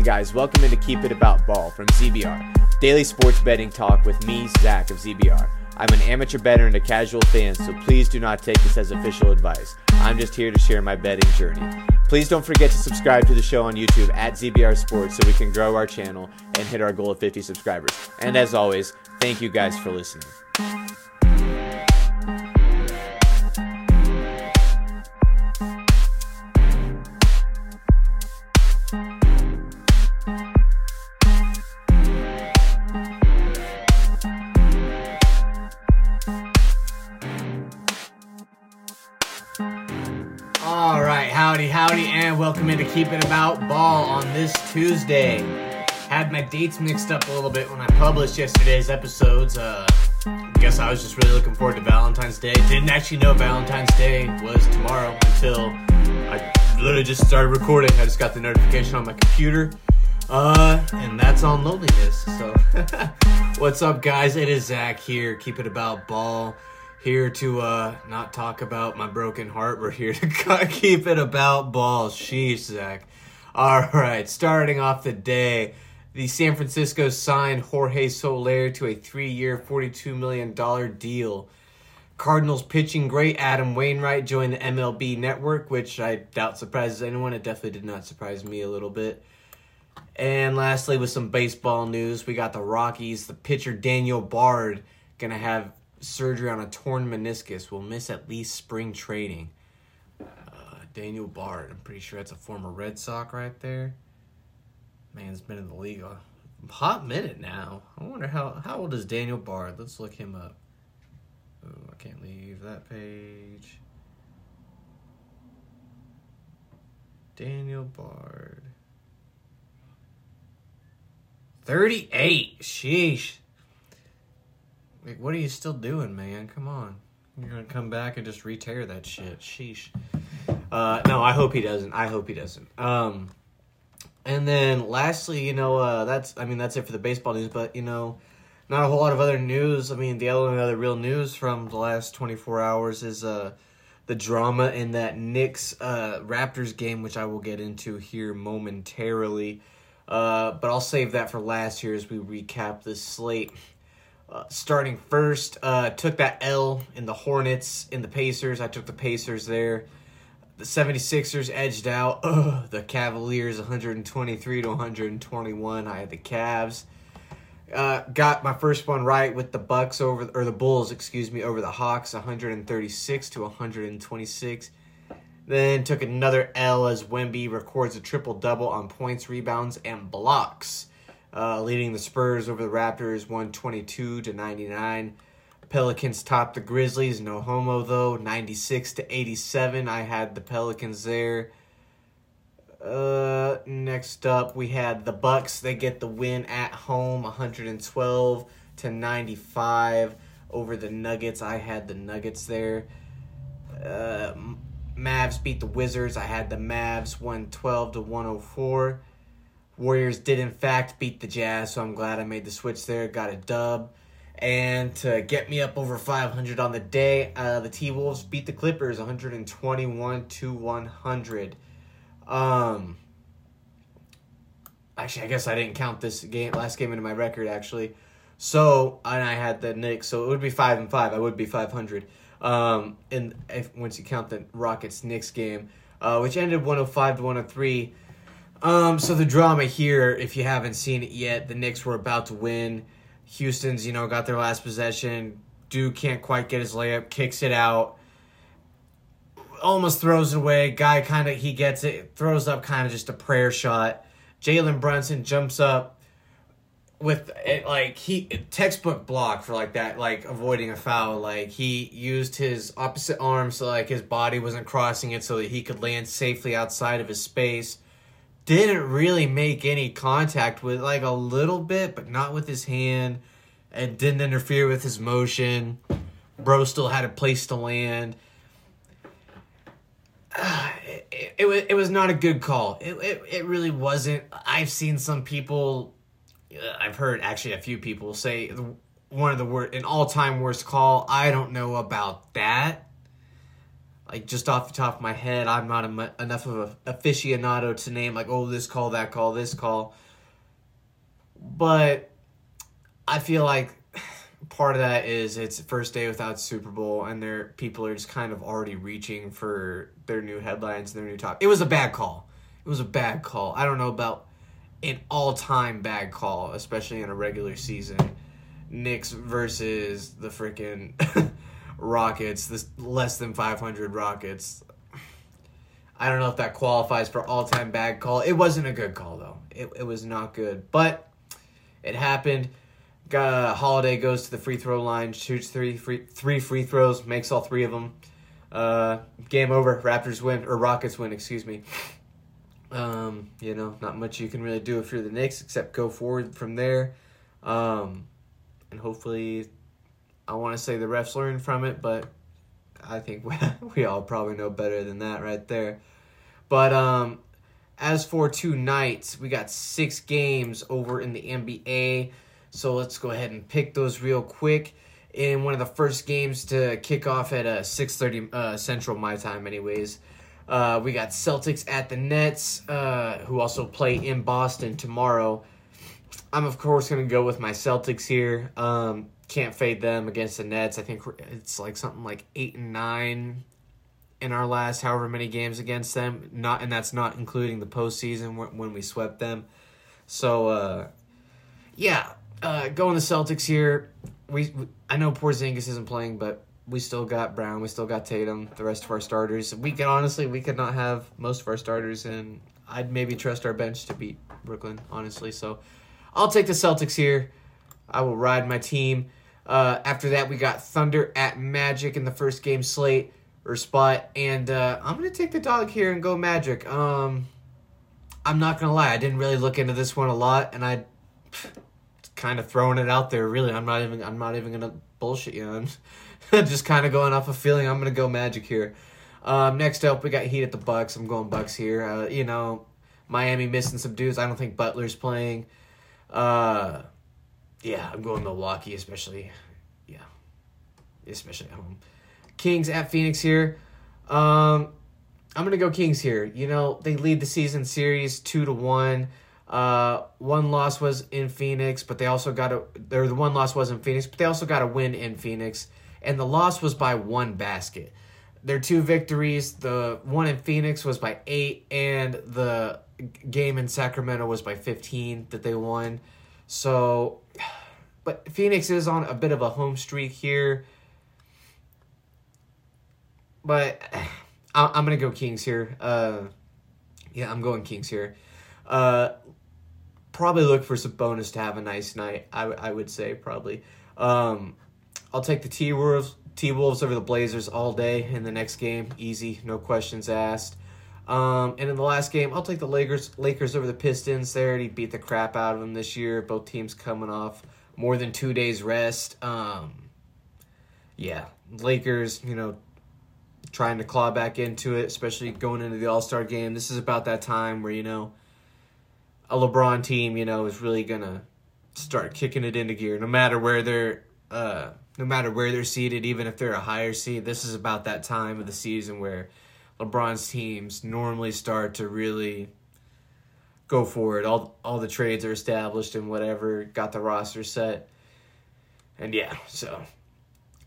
Hey guys, welcome into Keep It About Ball from ZBR, daily sports betting talk with me, Zach of ZBR. I'm an amateur bettor and a casual fan, so please do not take this as official advice. I'm just here to share my betting journey. Please don't forget to subscribe to the show on YouTube at ZBR Sports so we can grow our channel and hit our goal of 50 subscribers. And as always, thank you guys for listening. Welcome into Keep It About Ball on this Tuesday. Had my dates mixed up a little bit when I published yesterday's episodes. Uh, guess I was just really looking forward to Valentine's Day. Didn't actually know Valentine's Day was tomorrow until I literally just started recording. I just got the notification on my computer. Uh, and that's on loneliness. So, what's up, guys? It is Zach here. Keep it about ball. Here to uh not talk about my broken heart. We're here to keep it about balls. Sheesh, Zach. All right, starting off the day, the San Francisco signed Jorge Soler to a three-year, forty-two million dollar deal. Cardinals pitching great Adam Wainwright joined the MLB network, which I doubt surprises anyone. It definitely did not surprise me a little bit. And lastly, with some baseball news, we got the Rockies. The pitcher Daniel Bard gonna have surgery on a torn meniscus. Will miss at least spring training. Uh, Daniel Bard, I'm pretty sure that's a former Red Sox right there. Man's been in the league a hot minute now. I wonder how how old is Daniel Bard? Let's look him up. Oh, I can't leave that page. Daniel Bard. 38. Sheesh. Like, what are you still doing, man? Come on. You're to come back and just re-tear that shit. Sheesh. Uh, no, I hope he doesn't. I hope he doesn't. Um, and then lastly, you know, uh, that's, I mean, that's it for the baseball news, but, you know, not a whole lot of other news. I mean, the only other real news from the last 24 hours is, uh, the drama in that Knicks uh, Raptors game, which I will get into here momentarily. Uh, but I'll save that for last year as we recap this slate. Starting first, uh, took that L in the Hornets, in the Pacers. I took the Pacers there. The 76ers edged out ugh, the Cavaliers 123 to 121. I had the Cavs. Uh, got my first one right with the Bucks over or the Bulls, excuse me, over the Hawks 136 to 126. Then took another L as Wemby records a triple double on points, rebounds, and blocks, uh, leading the Spurs over the Raptors 122 to 99. Pelicans topped the Grizzlies, no homo though, 96 to 87. I had the Pelicans there. Uh, next up we had the Bucks. They get the win at home, 112 to 95 over the Nuggets. I had the Nuggets there. Uh, Mavs beat the Wizards. I had the Mavs 112 to 104. Warriors did in fact beat the Jazz, so I'm glad I made the switch there. Got a dub. And to get me up over 500 on the day, uh, the T Wolves beat the Clippers 121 to 100. Um, actually, I guess I didn't count this game, last game into my record actually. So, and I had the Knicks, so it would be five and five. I would be 500. Um, and if once you count the Rockets Knicks game, uh, which ended 105 to 103. Um, so the drama here, if you haven't seen it yet, the Knicks were about to win. Houston's, you know, got their last possession. Duke can't quite get his layup, kicks it out, almost throws it away. Guy kind of he gets it, throws up kind of just a prayer shot. Jalen Brunson jumps up with it like he textbook block for like that like avoiding a foul. Like he used his opposite arm so like his body wasn't crossing it so that he could land safely outside of his space didn't really make any contact with like a little bit, but not with his hand, and didn't interfere with his motion. Bro still had a place to land. Uh, it, it, it, was, it was not a good call. It, it, it really wasn't. I've seen some people, uh, I've heard actually a few people say one of the worst, an all time worst call. I don't know about that. Like just off the top of my head, I'm not a, enough of a aficionado to name like, oh, this call, that call, this call. But I feel like part of that is it's first day without Super Bowl, and there people are just kind of already reaching for their new headlines, and their new top. It was a bad call. It was a bad call. I don't know about an all-time bad call, especially in a regular season. Knicks versus the freaking Rockets, this less than 500 Rockets. I don't know if that qualifies for all-time bad call. It wasn't a good call though. It it was not good, but it happened. Got Holiday goes to the free throw line, shoots three free three free throws, makes all three of them. Uh, game over. Raptors win or Rockets win. Excuse me. Um, you know, not much you can really do if you're the Knicks except go forward from there. Um, and hopefully, I want to say the refs learn from it, but I think we, we all probably know better than that right there. But um, as for tonight, we got six games over in the NBA. So let's go ahead and pick those real quick. In one of the first games to kick off at uh, 6.30 uh, Central my time anyways. Uh, we got Celtics at the Nets, uh, who also play in Boston tomorrow. I'm, of course, going to go with my Celtics here. Um, can't fade them against the Nets. I think it's like something like 8 and 9 in our last however many games against them. Not And that's not including the postseason when we swept them. So, uh, yeah, uh, going the Celtics here. We, we I know Porzingis isn't playing, but we still got Brown, we still got Tatum, the rest of our starters. We could honestly, we could not have most of our starters, and I'd maybe trust our bench to beat Brooklyn, honestly. So I'll take the Celtics here. I will ride my team. Uh, after that, we got Thunder at Magic in the first game slate or spot, and uh, I'm gonna take the dog here and go Magic. Um, I'm not gonna lie, I didn't really look into this one a lot, and I kind of throwing it out there. Really, I'm not even I'm not even gonna bullshit you. I'm just kind of going off a feeling. I'm gonna go Magic here. Um, next up, we got Heat at the Bucks. I'm going Bucks here. Uh, you know, Miami missing some dudes. I don't think Butler's playing. Uh, yeah, I'm going Milwaukee, especially. Yeah, especially at home. Kings at Phoenix here. Um, I'm gonna go Kings here. You know, they lead the season series two to one. Uh, one loss was in Phoenix, but they also got a. Or the one loss was in Phoenix, but they also got a win in Phoenix, and the loss was by one basket. Their two victories, the one in Phoenix was by eight, and the game in Sacramento was by fifteen that they won. So, but Phoenix is on a bit of a home streak here. But I'm gonna go Kings here. Uh, yeah, I'm going Kings here. Uh, probably look for some bonus to have a nice night. I, I would say probably. Um, I'll take the T Wolves T Wolves over the Blazers all day in the next game. Easy, no questions asked. Um, and in the last game, I'll take the Lakers Lakers over the Pistons. They already beat the crap out of them this year. Both teams coming off more than two days rest. Um, yeah, Lakers, you know, trying to claw back into it, especially going into the All Star game. This is about that time where you know a LeBron team, you know, is really gonna start kicking it into gear. No matter where they're, uh, no matter where they're seated, even if they're a higher seed, this is about that time of the season where LeBron's teams normally start to really go for it. All all the trades are established and whatever, got the roster set, and yeah, so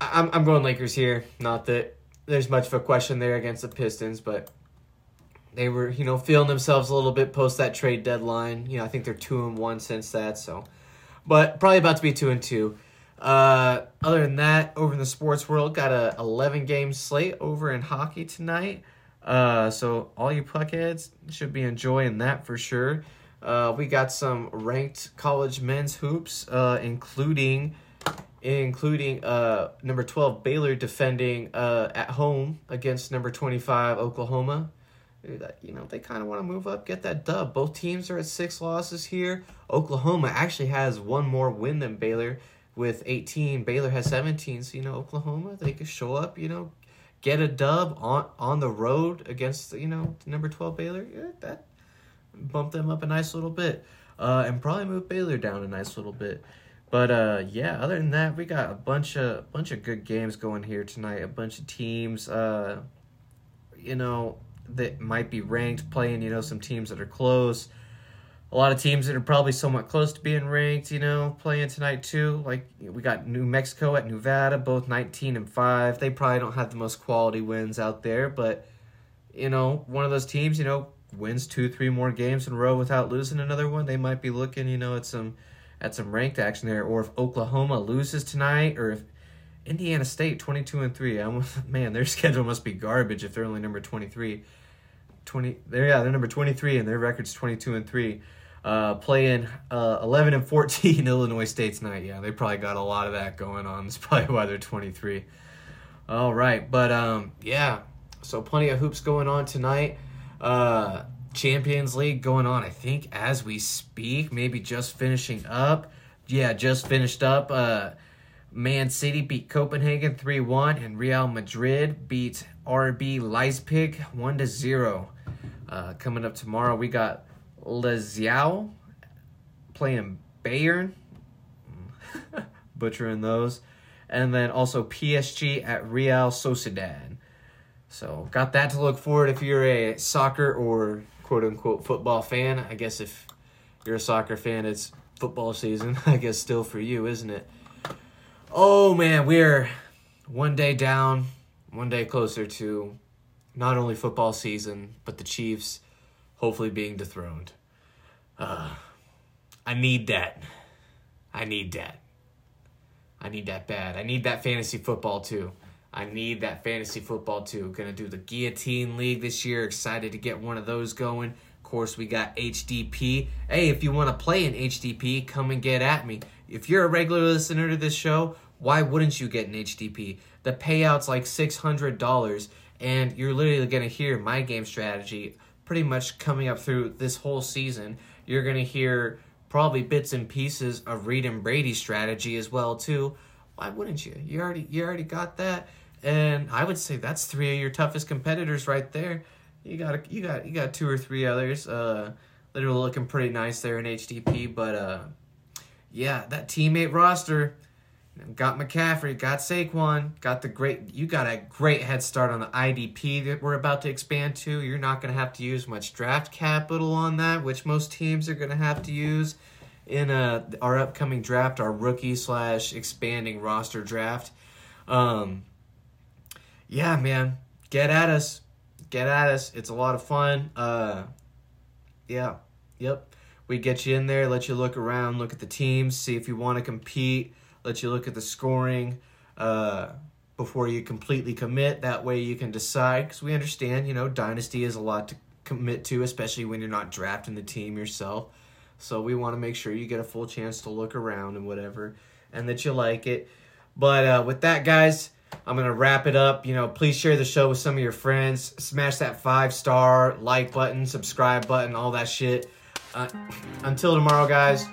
I'm I'm going Lakers here. Not that there's much of a question there against the Pistons, but they were, you know, feeling themselves a little bit post that trade deadline. You know, I think they're two and one since that. So, but probably about to be two and two. Uh, other than that, over in the sports world, got a 11 game slate over in hockey tonight. Uh, so all you puckheads should be enjoying that for sure. Uh, we got some ranked college men's hoops, uh, including including uh number 12 Baylor defending uh at home against number 25 Oklahoma you know they kind of want to move up, get that dub. Both teams are at six losses here. Oklahoma actually has one more win than Baylor with 18. Baylor has 17. So you know Oklahoma they could show up, you know, get a dub on on the road against you know number 12 Baylor. Yeah, that bump them up a nice little bit, uh, and probably move Baylor down a nice little bit. But uh, yeah, other than that, we got a bunch of bunch of good games going here tonight. A bunch of teams. Uh, you know, that might be ranked playing, you know, some teams that are close. A lot of teams that are probably somewhat close to being ranked, you know, playing tonight too. Like we got New Mexico at Nevada, both 19 and 5. They probably don't have the most quality wins out there, but you know, one of those teams, you know, wins two, three more games in a row without losing another one, they might be looking, you know, at some at some ranked action there. Or if Oklahoma loses tonight, or if Indiana State twenty two and three, I'm, man, their schedule must be garbage if they're only number twenty three. 20 there yeah they're number 23 and their record's 22 and 3 uh, playing uh, 11 and 14 illinois state tonight yeah they probably got a lot of that going on. That's probably why they're 23 all right but um yeah. So plenty of hoops going on tonight. Uh champions league going on i think as we speak. Maybe just finishing up. Yeah just finished up. Uh Man City beat Copenhagen 3-1 and Real Madrid beat RB Leipzig 1 0. Uh, coming up tomorrow, we got Lazio playing Bayern, butchering those, and then also PSG at Real Sociedad. So got that to look forward if you're a soccer or quote unquote football fan. I guess if you're a soccer fan, it's football season. I guess still for you, isn't it? Oh man, we're one day down, one day closer to not only football season, but the Chiefs hopefully being dethroned. Uh, I need that. I need that. I need that bad. I need that fantasy football too. I need that fantasy football too. Gonna do the Guillotine League this year. Excited to get one of those going. Of course, we got HDP. Hey, if you want to play in HDP, come and get at me. If you're a regular listener to this show, why wouldn't you get an HDP? The payout's like $600, and you're literally to hear my game strategy pretty much coming up through this whole season. You're going to hear probably bits and pieces of Reed and Brady's strategy as well too. Why wouldn't you? You already you already got that, and I would say that's three of your toughest competitors right there. You got you got you got two or three others uh, that are looking pretty nice there in HDP, but uh, yeah, that teammate roster Got McCaffrey, got Saquon, got the great. You got a great head start on the IDP that we're about to expand to. You're not going to have to use much draft capital on that, which most teams are going to have to use in uh, our upcoming draft, our rookie slash expanding roster draft. Um, yeah, man, get at us, get at us. It's a lot of fun. Uh, yeah, yep. We get you in there, let you look around, look at the teams, see if you want to compete let you look at the scoring uh, before you completely commit. That way you can decide, because we understand, you know, Dynasty is a lot to commit to, especially when you're not drafting the team yourself. So we want to make sure you get a full chance to look around and whatever, and that you like it. But uh, with that, guys, I'm gonna wrap it up. You know, please share the show with some of your friends. Smash that five star like button, subscribe button, all that shit. Uh, until tomorrow, guys.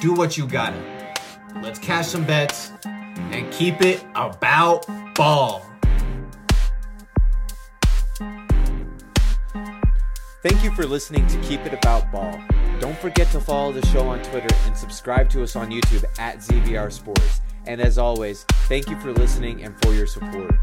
Do what you gotta. Let's cash some bets and keep it about ball. Thank you for listening to Keep It About Ball. Don't forget to follow the show on Twitter and subscribe to us on YouTube at ZBR Sports. And as always, thank you for listening and for your support.